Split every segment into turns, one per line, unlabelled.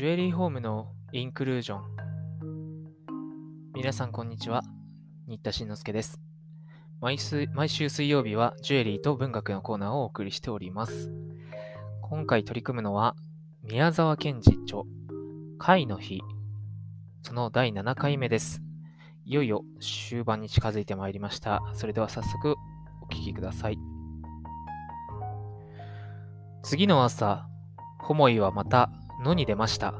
ジュエリーホームのインクルージョン。皆さん、こんにちは。新田慎之介です毎週。毎週水曜日はジュエリーと文学のコーナーをお送りしております。今回取り組むのは、宮沢賢治著、会の日。その第7回目です。いよいよ終盤に近づいてまいりました。それでは早速お聴きください。次の朝、ホモイはまた野に出ました。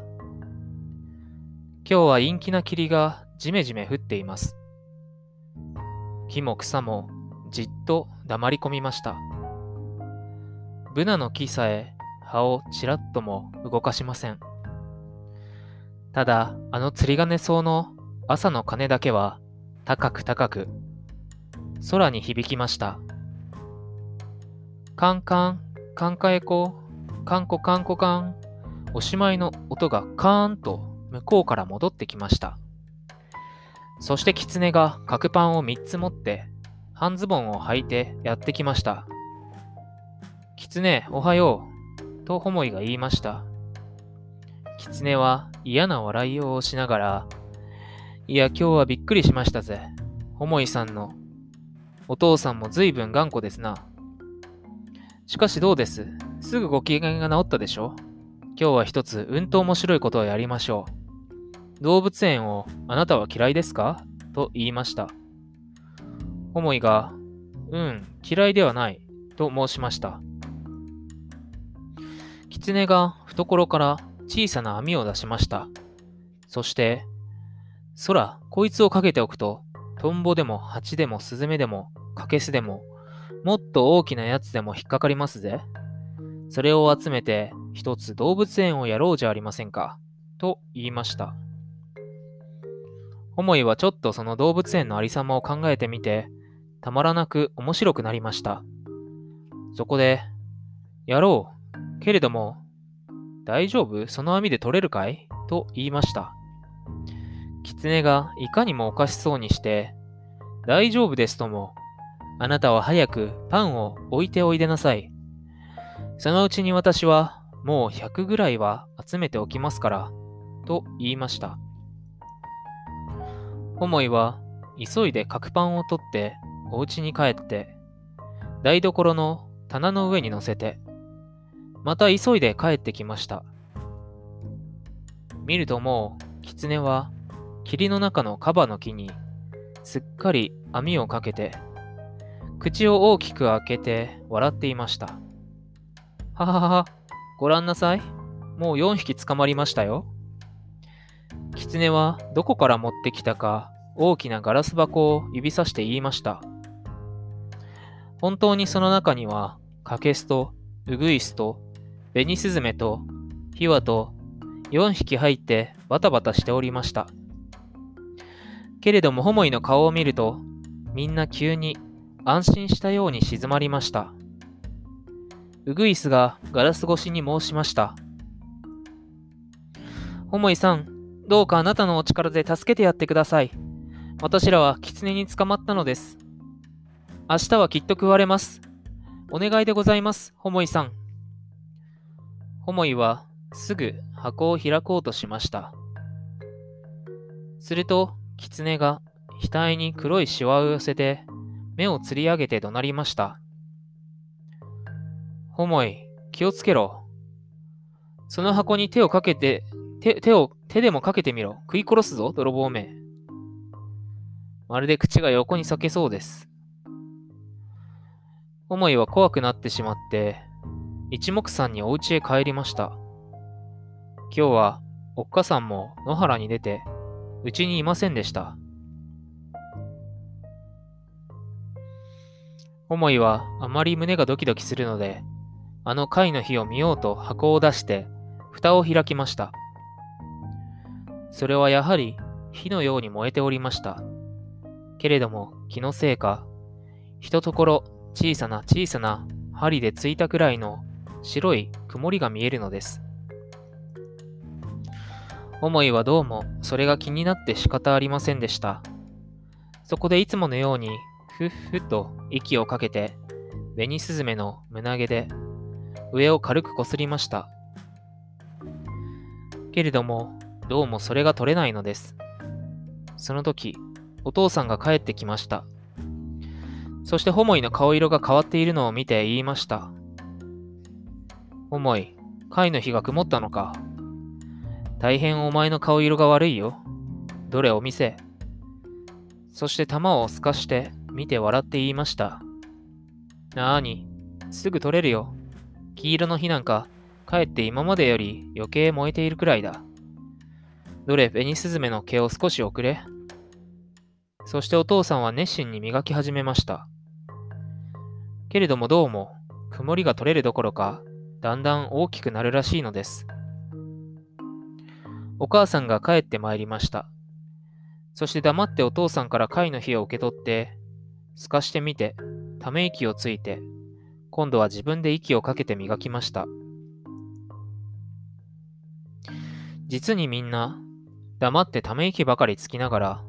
今日は陰気な霧がじめじめ降っています。木も草もじっと黙り込みました。ブナの木さえ葉をちらっとも動かしません。ただ、あの釣り鐘草の朝の鐘だけは高く高く空に響きました。カンカン、カンカエコ、カンコカンコカン。おしまいの音がカーンと向こうから戻ってきました。そして狐が角パンを3つ持って半ズボンを履いてやってきました。狐、おはよう。とホモイが言いました。狐は嫌な笑いをしながら、いや、今日はびっくりしましたぜ。ホモイさんの。お父さんも随分頑固ですな。しかしどうです？すぐご機嫌が治ったでしょ？今日は一つうんと面白いことをやりましょう。動物園をあなたは嫌いですか？と言いました。ホモイが、うん、嫌いではない、と申しました。狐が懐から小さな網を出しました。そして、空、こいつをかけておくと、トンボでもハチでもスズメでもカケスでも、もっと大きなやつでも引っかかりますぜ。それを集めて一つ動物園をやろうじゃありませんか。と言いました。ホモイはちょっとその動物園のありさまを考えてみて、たまらなく面白くなりました。そこで、やろう。けれども、大丈夫？その網で取れるかい？と言いました。狐がいかにもおかしそうにして、大丈夫ですとも、あなたは早くパンを置いておいでなさい。そのうちに私はもう100ぐらいは集めておきますから、と言いました。ホモイは急いで角パンを取ってお家に帰って、台所の棚の上に乗せて、また急いで帰ってきました。見るともう、狐は霧の中のカバの木にすっかり網をかけて、口を大きく開けて笑っていました。はははは、ご覧なさい。もう4匹捕まりましたよ。狐はどこから持ってきたか大きなガラス箱を指さして言いました。本当にその中にはカケスとウグイスとベニスズメとヒワと4匹入ってバタバタしておりました。けれどもホモイの顔を見るとみんな急に安心したように静まりました。ウグイスがガラス越しに申しました。ホモイさん、どうかあなたのお力で助けてやってください。私らは狐に捕まったのです。明日はきっと食われます。お願いでございます、ホモイさん。ホモイはすぐ箱を開こうとしました。すると、狐が額に黒いシワを寄せて、目をつり上げて怒鳴りました。ホモイ、気をつけろ。その箱に手をかけて、手、手を、手でもかけてみろ。食い殺すぞ、泥棒め。まるで口が横に裂けそうです。ホモイは怖くなってしまって、一目散にお家へ帰りました。今日は、おっかさんも野原に出て、うちにいませんでした。ホモイはあまり胸がドキドキするので、あの会の日を見ようと箱を出して、蓋を開きました。それはやはり火のように燃えておりました。けれども気のせいか、ひとところ小さな小さな針でついたくらいの白い曇りが見えるのです。思いはどうもそれが気になって仕方ありませんでした。そこでいつものようにふっふと息をかけて、紅スズメの胸毛で上を軽くこすりました。けれども、どうもそれが取れないのです。その時、お父さんが帰ってきました。そしてホモイの顔色が変わっているのを見て言いました。ホモイ、貝の日が曇ったのか。大変お前の顔色が悪いよ。どれお店。そして玉を透かして見て笑って言いました。なーに、すぐ取れるよ。黄色の火なんか、かえって今までより余計燃えているくらいだ。どれ、ベニスズメの毛を少し遅れ。そしてお父さんは熱心に磨き始めました。けれどもどうも、曇りが取れるどころか、だんだん大きくなるらしいのです。お母さんが帰ってまいりました。そして黙ってお父さんから貝の火を受け取って、透かしてみて、ため息をついて、今度は自分で息をかけて磨きました。実にみんな、黙ってため息ばかりつきながら、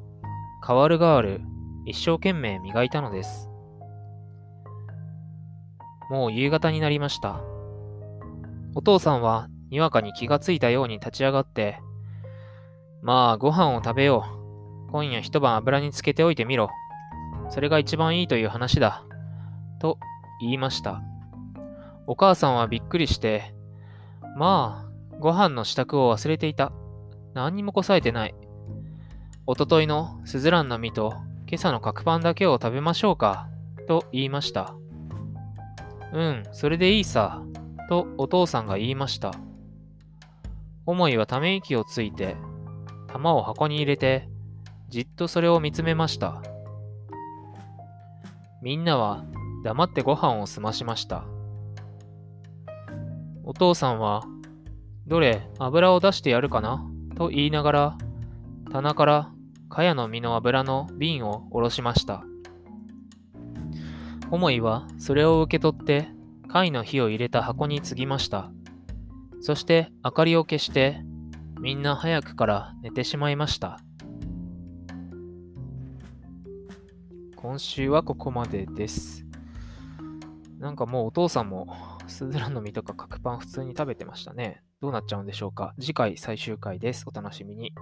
変わる変わる一生懸命磨いたのです。もう夕方になりました。お父さんはにわかに気がついたように立ち上がって、まあご飯を食べよう。今夜一晩油につけておいてみろ。それが一番いいという話だ。と言いました。お母さんはびっくりして、まあ、ご飯の支度を忘れていた。何にもこさえてない。おとといのスズランの実と今朝の角パンだけを食べましょうか。と言いました。うん、それでいいさ。とお父さんが言いました。思いはため息をついて、玉を箱に入れて、じっとそれを見つめました。みんなは黙ってご飯を済ましました。お父さんは、どれ油を出してやるかな？と言いながら、棚から茅の実の油の瓶を下ろしました。思いはそれを受け取って貝の火を入れた箱に継ぎました。そして明かりを消してみんな早くから寝てしまいました。今週はここまでです。なんかもうお父さんもスズランの実とか角パン普通に食べてましたね。どうなっちゃうんでしょうか。次回最終回です。お楽しみに。